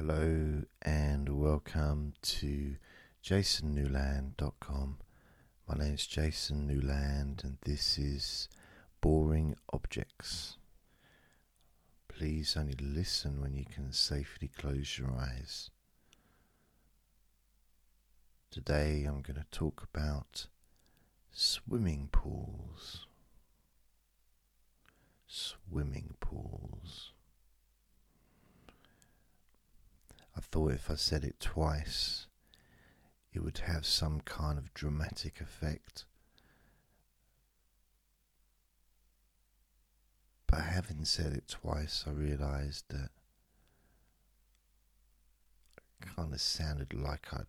Hello and welcome to jasonnewland.com. My name is Jason Newland and this is Boring Objects. Please only listen when you can safely close your eyes. Today I'm going to talk about swimming pools. Swimming pools. I thought if I said it twice, it would have some kind of dramatic effect. But having said it twice, I realised that it kind of sounded like I'd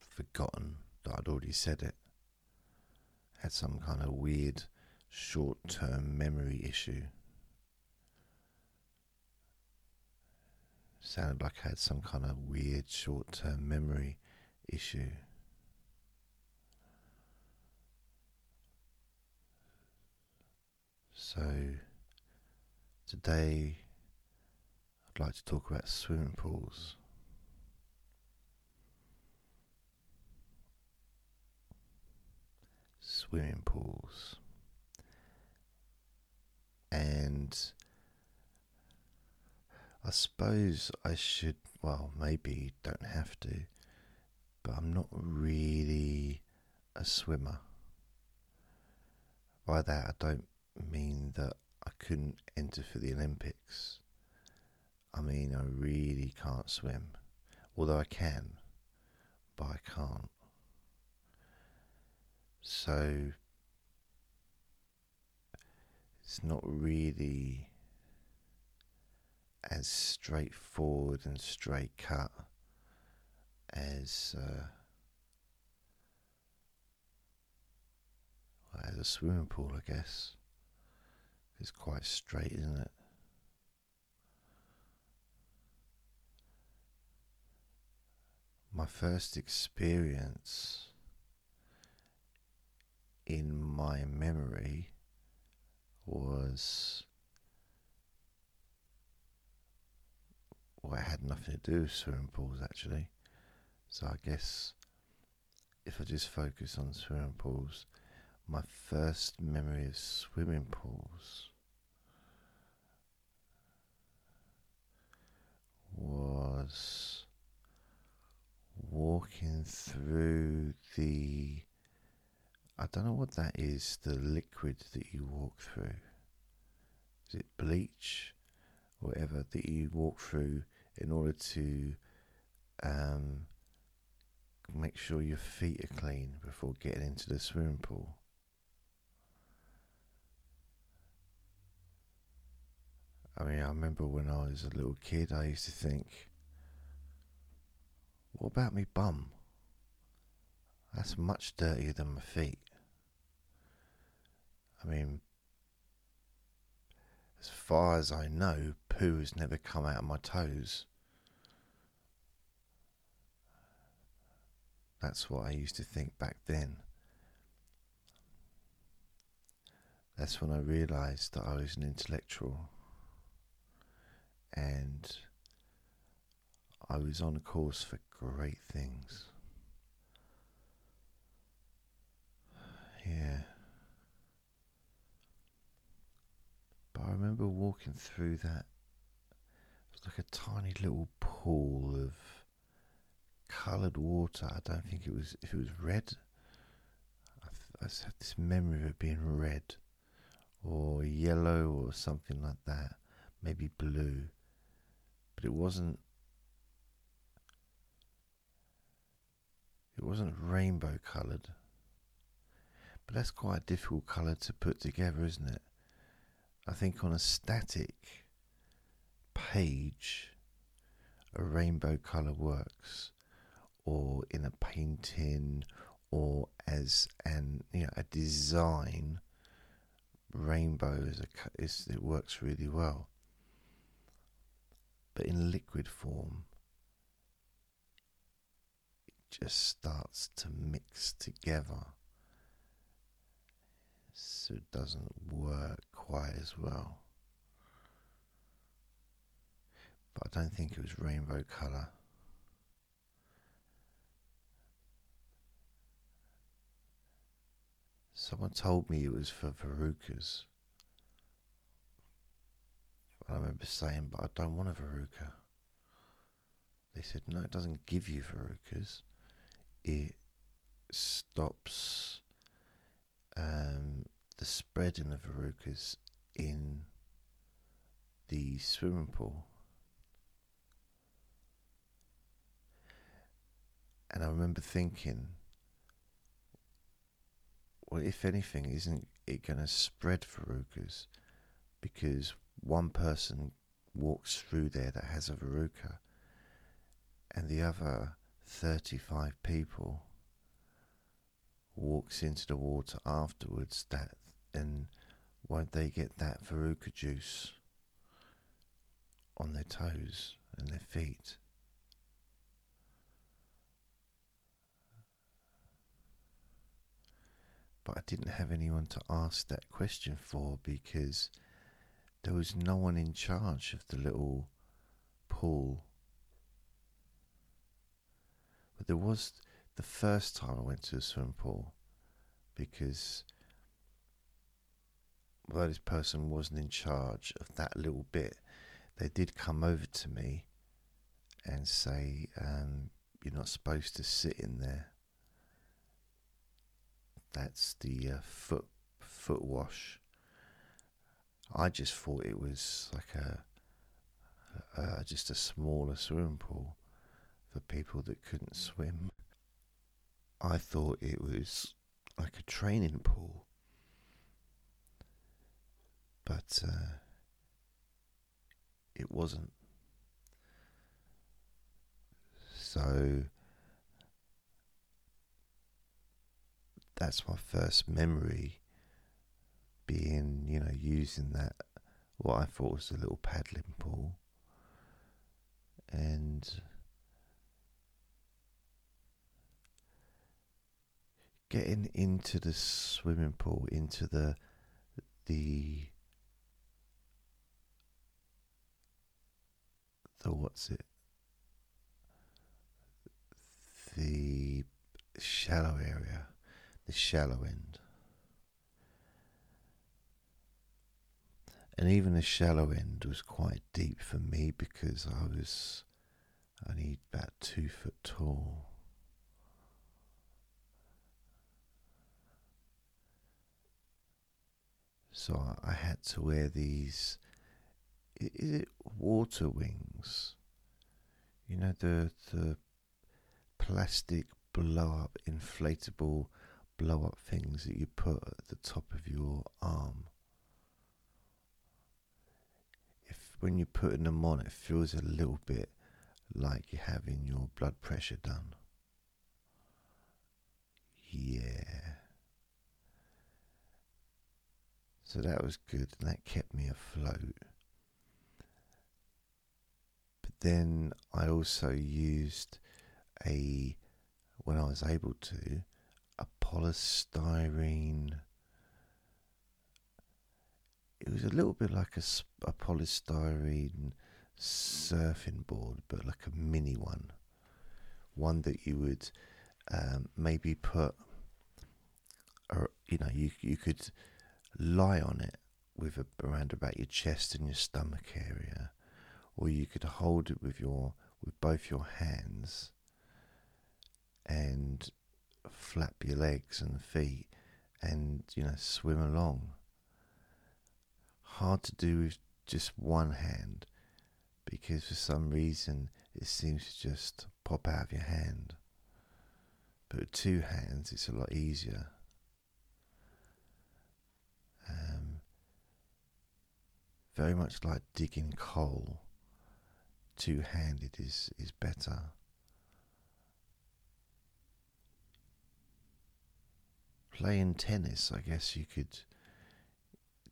forgotten that I'd already said it. Had some kind of weird short term memory issue. Sounded like I had some kind of weird short term memory issue. So, today I'd like to talk about swimming pools. Swimming pools. And I suppose I should, well, maybe don't have to, but I'm not really a swimmer. By that, I don't mean that I couldn't enter for the Olympics. I mean, I really can't swim. Although I can, but I can't. So, it's not really as straightforward and straight cut as uh, as a swimming pool, I guess. It's quite straight, isn't it? My first experience in my memory was well, it had nothing to do with swimming pools actually. So I guess if I just focus on swimming pools, my first memory of swimming pools was walking through the I don't know what that is, the liquid that you walk through. Is it bleach? Or whatever that you walk through in order to um, make sure your feet are clean before getting into the swimming pool. I mean, I remember when I was a little kid, I used to think, what about me bum? That's much dirtier than my feet. I mean, as far as I know, poo has never come out of my toes. That's what I used to think back then. That's when I realized that I was an intellectual and I was on course for great things. Yeah. But I remember walking through that. It was like a tiny little pool of coloured water. I don't think it was if it was red. I, I had this memory of it being red or yellow or something like that, maybe blue, but it wasn't. It wasn't rainbow coloured. But that's quite a difficult colour to put together, isn't it? I think on a static page, a rainbow colour works, or in a painting, or as an you know a design. Rainbow is a is, it works really well, but in liquid form, it just starts to mix together so it doesn't work quite as well. but I don't think it was rainbow colour. Someone told me it was for verrucas. I remember saying, but I don't want a verruca. They said, no, it doesn't give you verrucas. It stops um, the spreading of verrucas in the swimming pool. And I remember thinking, well, if anything, isn't it going to spread verrucas? Because one person walks through there that has a verruca, and the other 35 people walks into the water afterwards that and won't they get that verruca juice on their toes and their feet but I didn't have anyone to ask that question for because there was no one in charge of the little pool. But there was the first time I went to a swimming pool because although this person wasn't in charge of that little bit, they did come over to me and say, um, You're not supposed to sit in there. That's the uh, foot foot wash. I just thought it was like a, a just a smaller swimming pool for people that couldn't swim. I thought it was like a training pool, but uh, it wasn't. So that's my first memory being, you know, using that what I thought was a little paddling pool and getting into the swimming pool into the the the what's it the shallow area the shallow end. And even the shallow end was quite deep for me because I was only about two foot tall. So I had to wear these is it water wings? You know the the plastic blow up inflatable blow up things that you put at the top of your arm. If when you're putting them on, it feels a little bit like you're having your blood pressure done. Yeah. So that was good, and that kept me afloat. Then I also used a, when I was able to, a polystyrene. It was a little bit like a, a polystyrene surfing board, but like a mini one. One that you would um, maybe put, or you know, you you could lie on it with a, around about your chest and your stomach area, or you could hold it with your with both your hands and flap your legs and feet and you know swim along. Hard to do with just one hand because for some reason it seems to just pop out of your hand. But with two hands, it's a lot easier. Um, very much like digging coal, two handed is, is better. playing tennis, I guess you could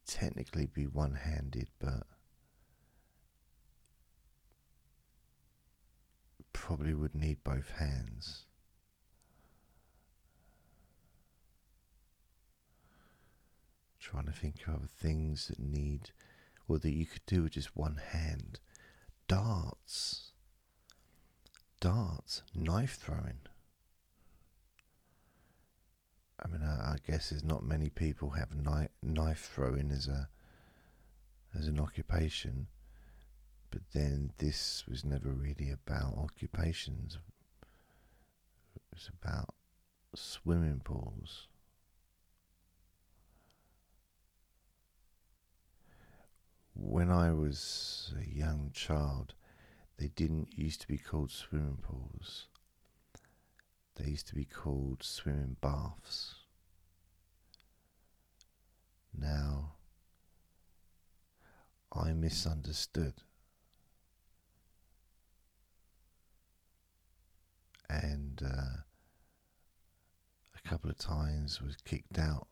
technically be one handed, but probably would need both hands. Trying to think of other things that need, or that you could do with just one hand. Darts, darts, knife throwing. I mean, I, I guess there's not many people have knife knife throwing as a as an occupation, but then this was never really about occupations. It was about swimming pools. When I was a young child, they didn't used to be called swimming pools. They used to be called swimming baths. Now, I misunderstood. And uh, a couple of times was kicked out.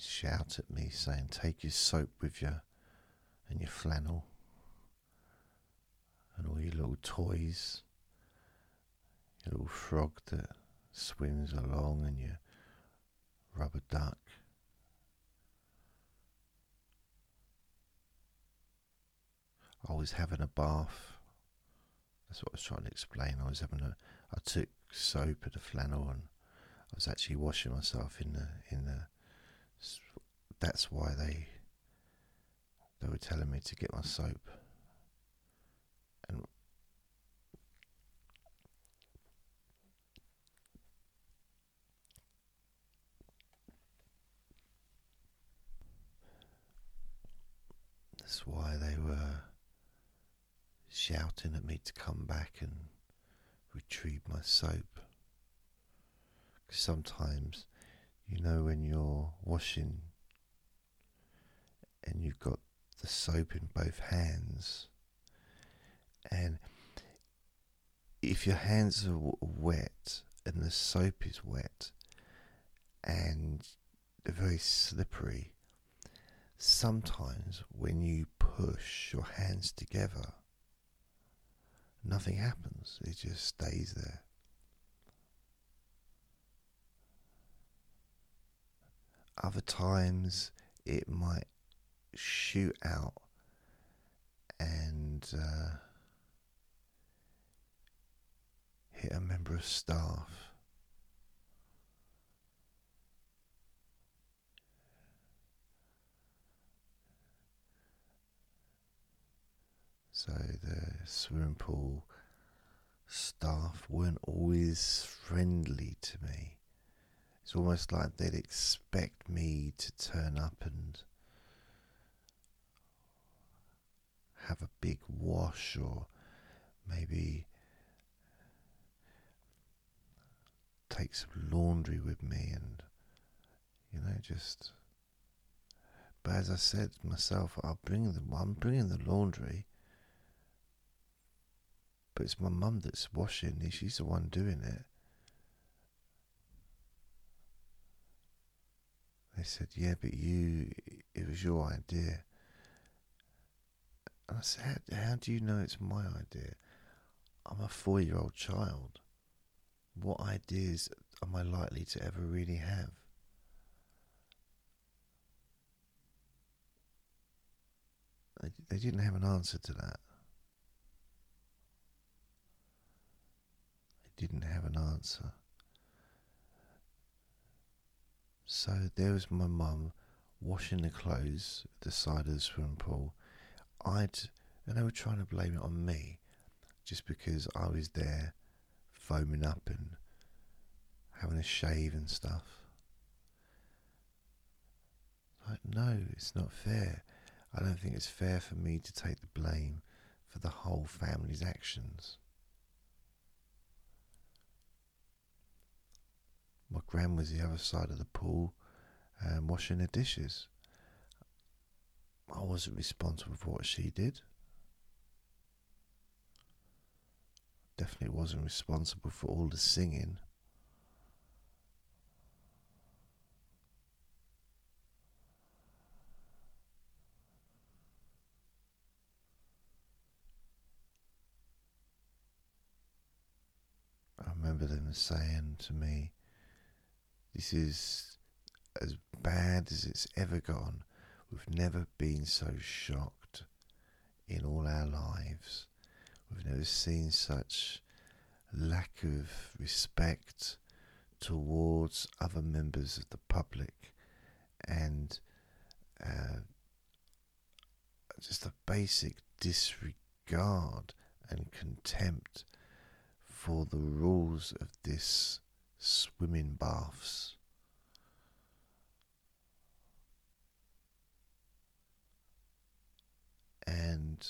And shout at me saying, Take your soap with you and your flannel and all your little toys, your little frog that swims along and your rubber duck. I was having a bath. That's what I was trying to explain. I was having a. I took soap and a flannel, and I was actually washing myself in the in the. That's why they. They were telling me to get my soap. And that's why they were shouting at me to come back and retrieve my soap. Because sometimes, you know, when you're washing and you've got the soap in both hands, and if your hands are wet and the soap is wet and they're very slippery, sometimes when you push your hands together, nothing happens, it just stays there. Other times it might shoot out and uh, hit a member of staff. So the swimming pool staff weren't always friendly to me. It's almost like they'd expect me to turn up and have a big wash or maybe take some laundry with me and you know just but as I said myself I'll bring the I'm bringing the laundry but it's my mum that's washing she's the one doing it they said yeah but you it was your idea and I said, How do you know it's my idea? I'm a four year old child. What ideas am I likely to ever really have? They didn't have an answer to that. They didn't have an answer. So there was my mum washing the clothes at the side of the swimming pool I'd, and they were trying to blame it on me just because I was there foaming up and having a shave and stuff. Like, no, it's not fair. I don't think it's fair for me to take the blame for the whole family's actions. My gran was the other side of the pool um, washing the dishes. I wasn't responsible for what she did. Definitely wasn't responsible for all the singing. I remember them saying to me, This is as bad as it's ever gone. We've never been so shocked in all our lives. We've never seen such lack of respect towards other members of the public and uh, just a basic disregard and contempt for the rules of this swimming baths. And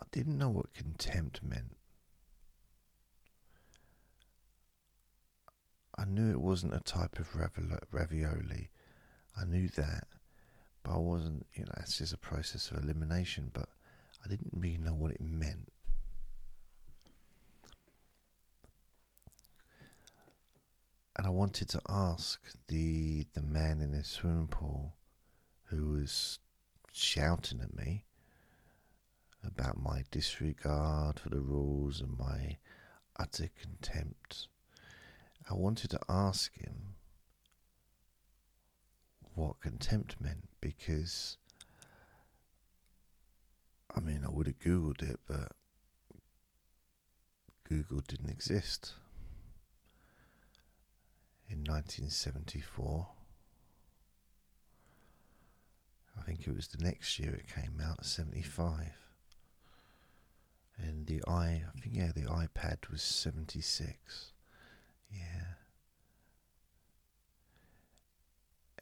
I didn't know what contempt meant. I knew it wasn't a type of ravioli. I knew that, but I wasn't, you know, it's just a process of elimination, but I didn't really know what it meant. And I wanted to ask the the man in the swimming pool who was shouting at me about my disregard for the rules and my utter contempt. I wanted to ask him what contempt meant because I mean, I would have Googled it, but Google didn't exist in 1974. I think it was the next year it came out, 75. And the i, I think, yeah, the iPad was 76. Yeah.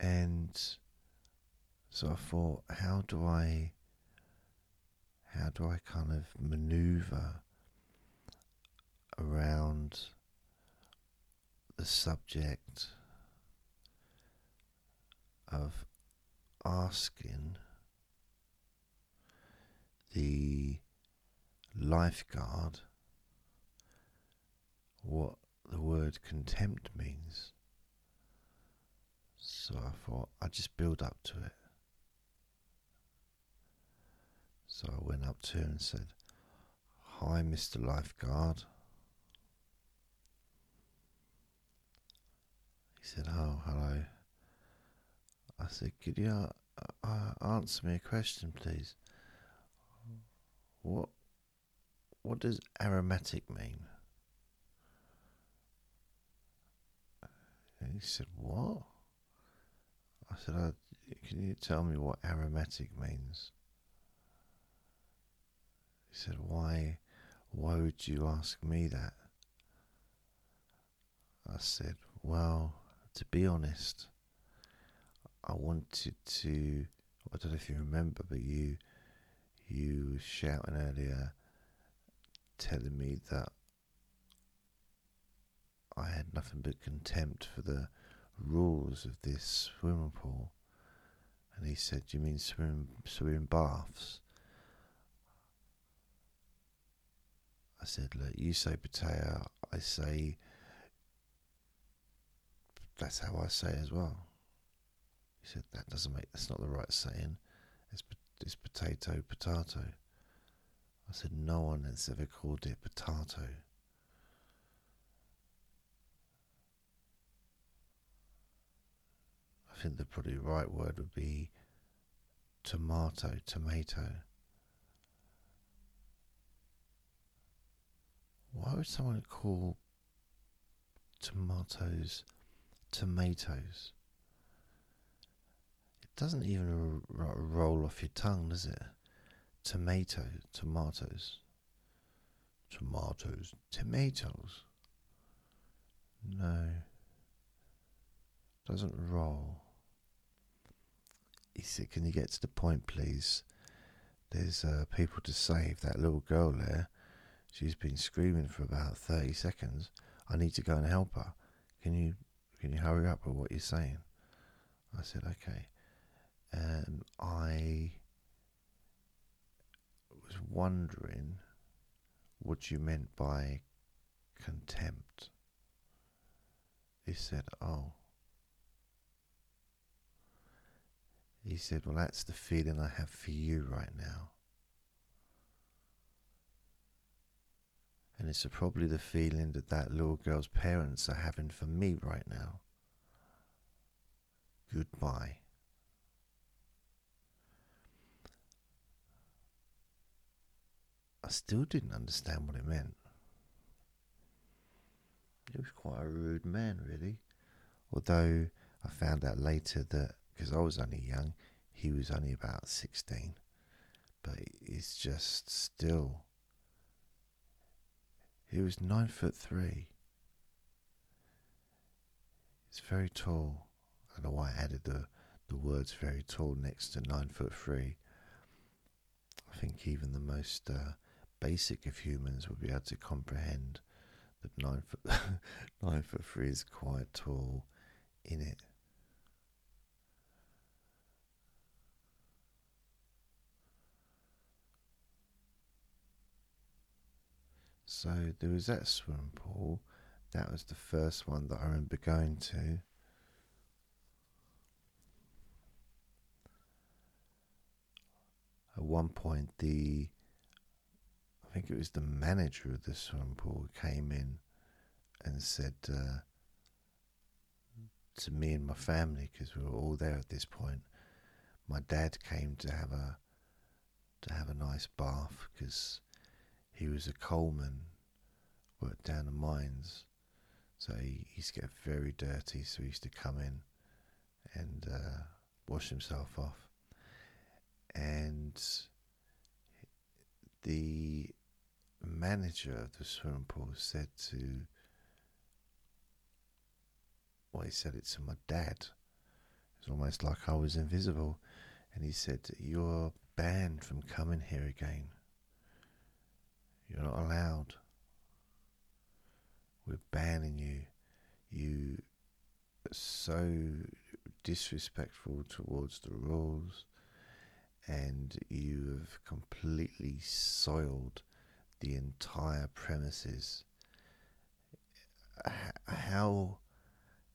And so I thought, how do I, how do I kind of maneuver around the subject of asking the lifeguard what the word contempt means. So I thought I'd just build up to it. So I went up to him and said, Hi, Mr. Lifeguard. Said, Oh, hello. I said, Could you uh, uh, answer me a question, please? What, what does aromatic mean? And he said, What? I said, oh, Can you tell me what aromatic means? He said, Why, why would you ask me that? I said, Well, to be honest, I wanted to. I don't know if you remember, but you you were shouting earlier, telling me that I had nothing but contempt for the rules of this swimming pool. And he said, you mean swim, swimming baths? I said, Look, you say potato, I say. That's how I say as well. He said, That doesn't make. That's not the right saying. It's, it's potato, potato. I said, No one has ever called it potato. I think the probably right word would be tomato, tomato. Why would someone call tomatoes tomatoes? It doesn't even roll off your tongue, does it? Tomato, tomatoes, tomatoes, tomatoes. No, doesn't roll he said, Can you get to the point, please? There's uh, people to save. That little girl there, she's been screaming for about 30 seconds. I need to go and help her. Can you, can you hurry up with what you're saying? I said, Okay. And I was wondering what you meant by contempt. He said, Oh. He said, Well, that's the feeling I have for you right now. And it's probably the feeling that that little girl's parents are having for me right now. goodbye. I still didn't understand what it meant. He was quite a rude man, really. Although I found out later that, because I was only young, he was only about 16. But it's just still. He was nine foot three. He's very tall. I don't know why I added the, the words very tall next to nine foot three. I think even the most uh, basic of humans would be able to comprehend that nine foot nine foot three is quite tall in it. So there was that swimming pool. That was the first one that I remember going to. At one point, the I think it was the manager of the swimming pool came in and said uh, to me and my family, because we were all there at this point. My dad came to have a to have a nice bath because he was a coalman, worked down the mines, so he, used to get very dirty. So he used to come in and uh, wash himself off, and the manager of the swimming pool said to well he said it to my dad. It's almost like I was invisible. And he said you're banned from coming here again you're not allowed we're banning you you are so disrespectful towards the rules and you have completely soiled the entire premises. How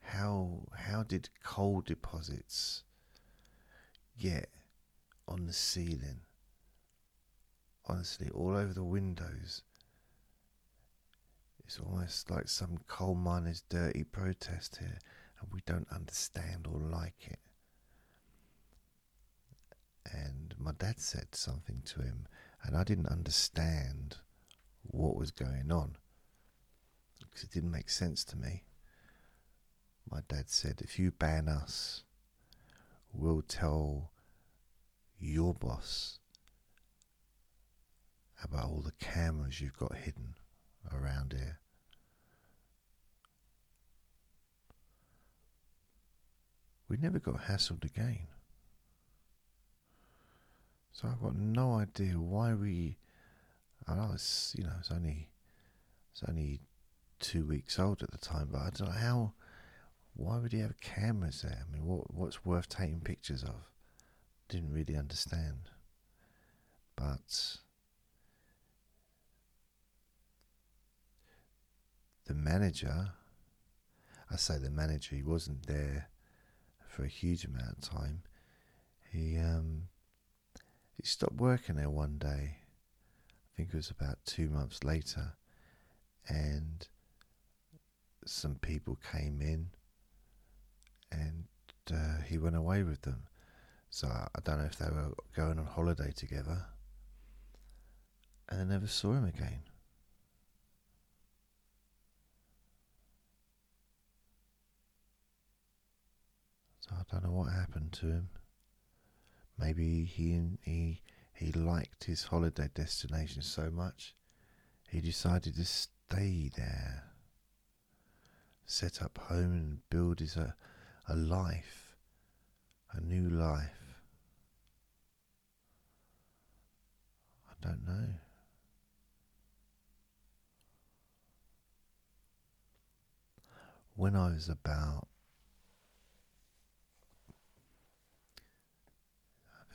how how did coal deposits get on the ceiling? Honestly, all over the windows. It's almost like some coal miner's dirty protest here, and we don't understand or like it. And my dad said something to him, and I didn't understand what was going on because it didn't make sense to me. My dad said, if you ban us, we'll tell your boss about all the cameras you've got hidden around here. We never got hassled again. So I've got no idea why we I know it's you know it's only it's only two weeks old at the time, but I don't know how. Why would he have cameras there? I mean, what what's worth taking pictures of? Didn't really understand. But the manager, I say the manager, he wasn't there for a huge amount of time. He um he stopped working there one day I think it was about two months later, and some people came in and uh, he went away with them. So I don't know if they were going on holiday together, and I never saw him again. I don't know what happened to him. Maybe he he he liked his holiday destination so much, he decided to stay there, set up home and build his a, a life, a new life. I don't know. When I was about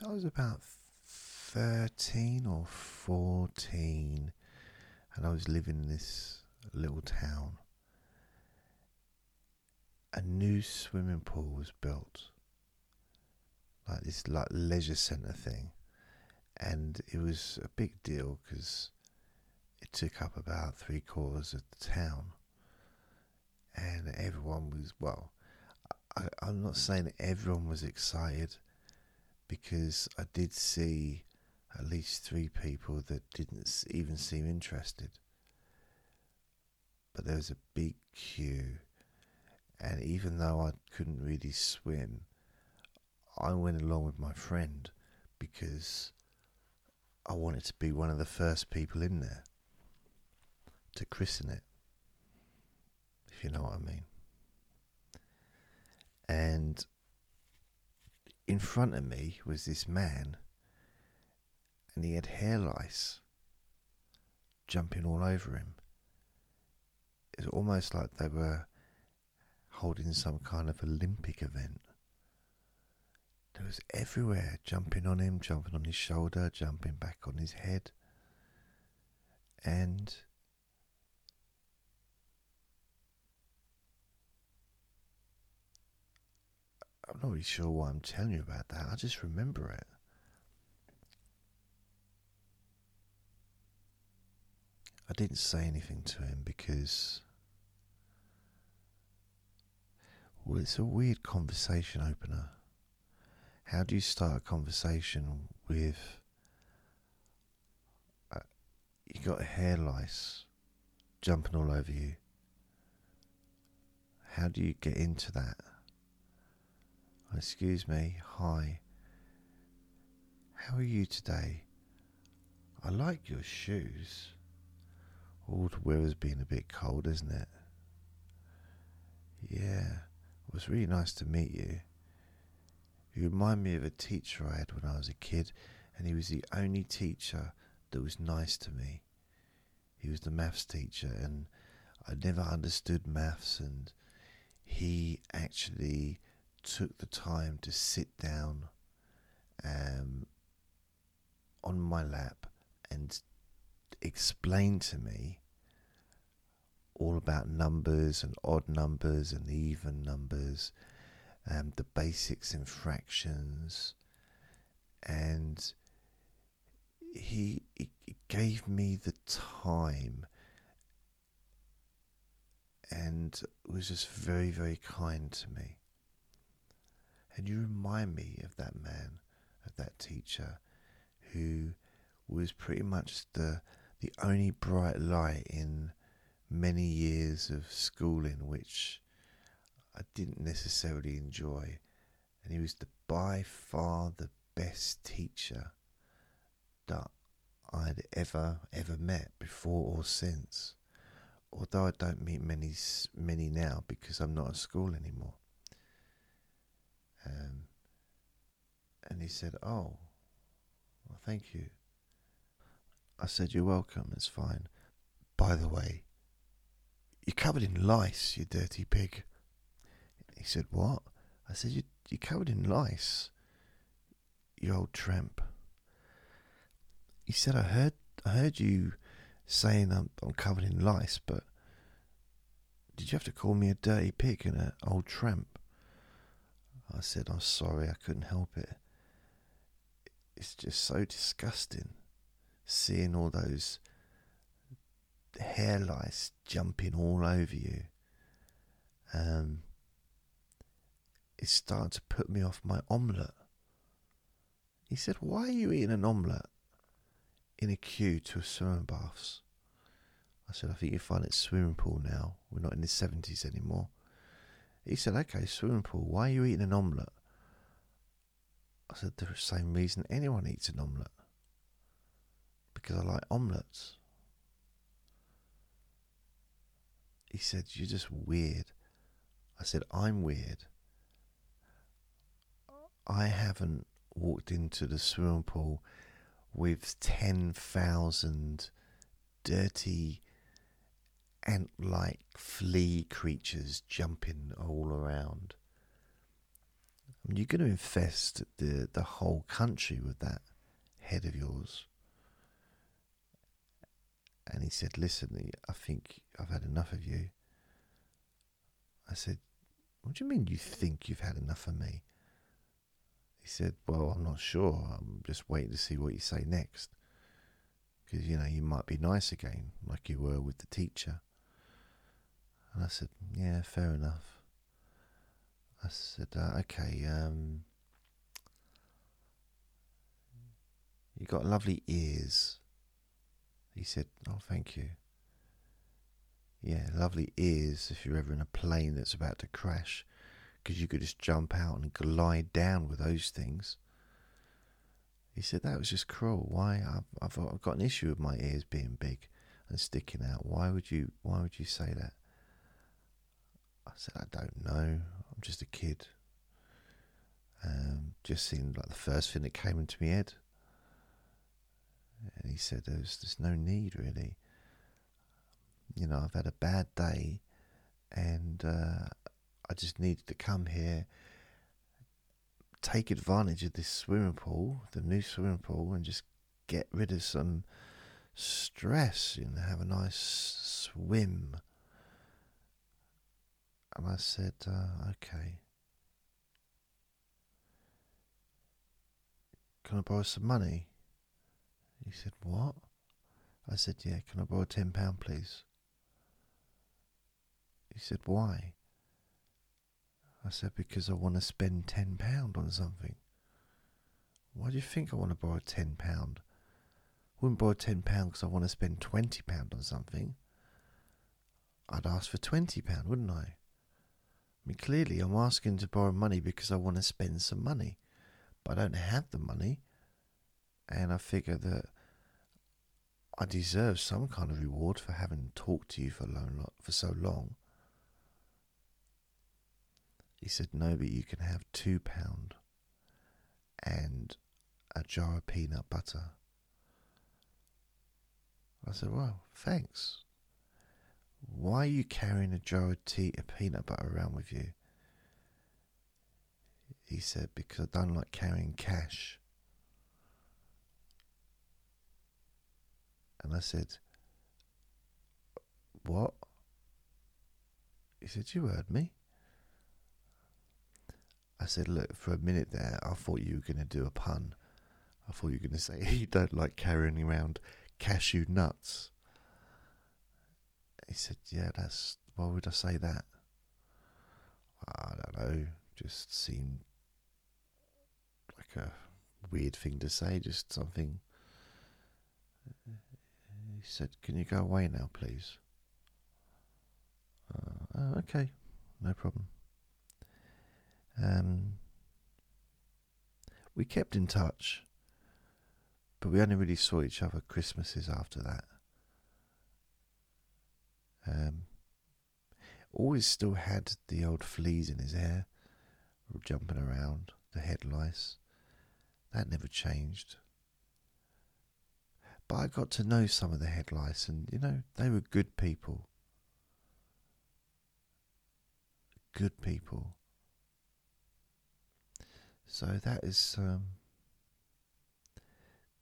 I was about 13 or 14 and I was living in this little town. A new swimming pool was built, like this like leisure centre thing, and it was a big deal because it took up about three quarters of the town, and everyone was well. I, I'm not saying everyone was excited because I did see at least three people that didn't even seem interested. But there was a big queue, and even though I couldn't really swim, I went along with my friend because I wanted to be one of the first people in there to christen it, if you know what I mean. And in front of me was this man, and he had hair lice jumping all over him. It was almost like they were holding some kind of Olympic event. There was everywhere, jumping on him, jumping on his shoulder, jumping back on his head. And I'm not really sure why I'm telling you about that. I just remember it. I didn't say anything to him because, well, it's a weird conversation opener. How do you start a conversation with uh, you got hair lice jumping all over you? How do you get into that? Excuse me, hi. How are you today? I like your shoes. All the weather's been a bit cold, isn't it? Yeah, it was really nice to meet you. You remind me of a teacher I had when I was a kid, and he was the only teacher that was nice to me. He was the maths teacher, and I never understood maths, and he actually took the time to sit down um, on my lap and explain to me all about numbers and odd numbers and even numbers, um, the basics in fractions, and he, he gave me the time and was just very, very kind to me. And you remind me of that man, of that teacher, who was pretty much the the only bright light in many years of schooling which I didn't necessarily enjoy. And he was the by far the best teacher that I'd ever ever met before or since. Although I don't meet many many now because I'm not at school anymore. Um, and he said, Oh, well, thank you. I said, You're welcome, it's fine. By the way, you're covered in lice, you dirty pig. He said, What? I said, you, You're covered in lice, you old tramp. He said, I heard, I heard you saying I'm, I'm covered in lice, but did you have to call me a dirty pig and an old tramp? I said, I'm sorry, I couldn't help it. It's just so disgusting seeing all those hair lice jumping all over you. Um, it started to put me off my omelette. He said, Why are you eating an omelette in a queue to a swimming baths? I said, I think you find it swimming pool now. We're not in the 70s anymore. He said, Okay, swimming pool, why are you eating an omelette? I said, The same reason anyone eats an omelette. Because I like omelettes. He said, You're just weird. I said, I'm weird. I haven't walked into the swimming pool with 10,000 dirty ant like flea creatures jumping all around. I mean, you're going to infest the, the whole country with that head of yours. And he said, Listen, I think I've had enough of you. I said, What do you mean you think you've had enough of me? He said, Well, I'm not sure. I'm just waiting to see what you say next. Because, you know, you might be nice again, like you were with the teacher. And I said, Yeah, fair enough. I said, uh, okay, um, you got lovely ears. He said, oh, thank you. Yeah, lovely ears if you're ever in a plane that's about to crash, because you could just jump out and glide down with those things. He said that was just cruel. Why? I've, I've, got an issue with my ears being big and sticking out. Why would you? Why would you say that? I said, I don't know. I'm just a kid. Um, just seemed like the first thing that came into my head. And he said, there's, there's no need really. You know, I've had a bad day and uh, I just needed to come here, take advantage of this swimming pool, the new swimming pool, and just get rid of some stress and have a nice swim. And I said, uh, okay. Can I borrow some money? He said, What? I said, Yeah, can I borrow £10, please? He said, Why? I said, Because I want to spend £10 on something. Why do you think I want to borrow £10? I wouldn't borrow £10 because I want to spend £20 on something. I'd ask for £20, wouldn't I? I mean, clearly, I'm asking to borrow money because I want to spend some money, but I don't have the money, and I figure that I deserve some kind of reward for having talked to you for long, for so long. He said, "No, but you can have two pound and a jar of peanut butter." I said, "Well, thanks." Why are you carrying a jar of tea, a peanut butter around with you? He said, Because I don't like carrying cash. And I said, What? He said, You heard me. I said, Look, for a minute there, I thought you were going to do a pun. I thought you were going to say, You don't like carrying around cashew nuts. He said, Yeah, that's. Why would I say that? I don't know. Just seemed like a weird thing to say, just something. He said, Can you go away now, please? Uh, oh, okay, no problem. Um, we kept in touch, but we only really saw each other Christmases after that. Um, always still had the old fleas in his hair, jumping around, the head lice. That never changed. But I got to know some of the head lice, and you know, they were good people. Good people. So that is um,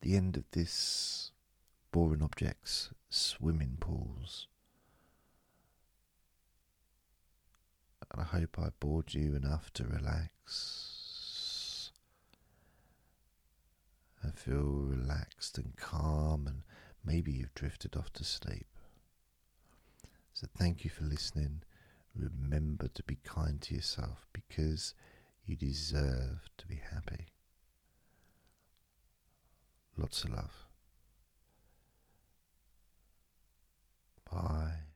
the end of this boring objects swimming pools. And I hope I bored you enough to relax and feel relaxed and calm, and maybe you've drifted off to sleep. So, thank you for listening. Remember to be kind to yourself because you deserve to be happy. Lots of love. Bye.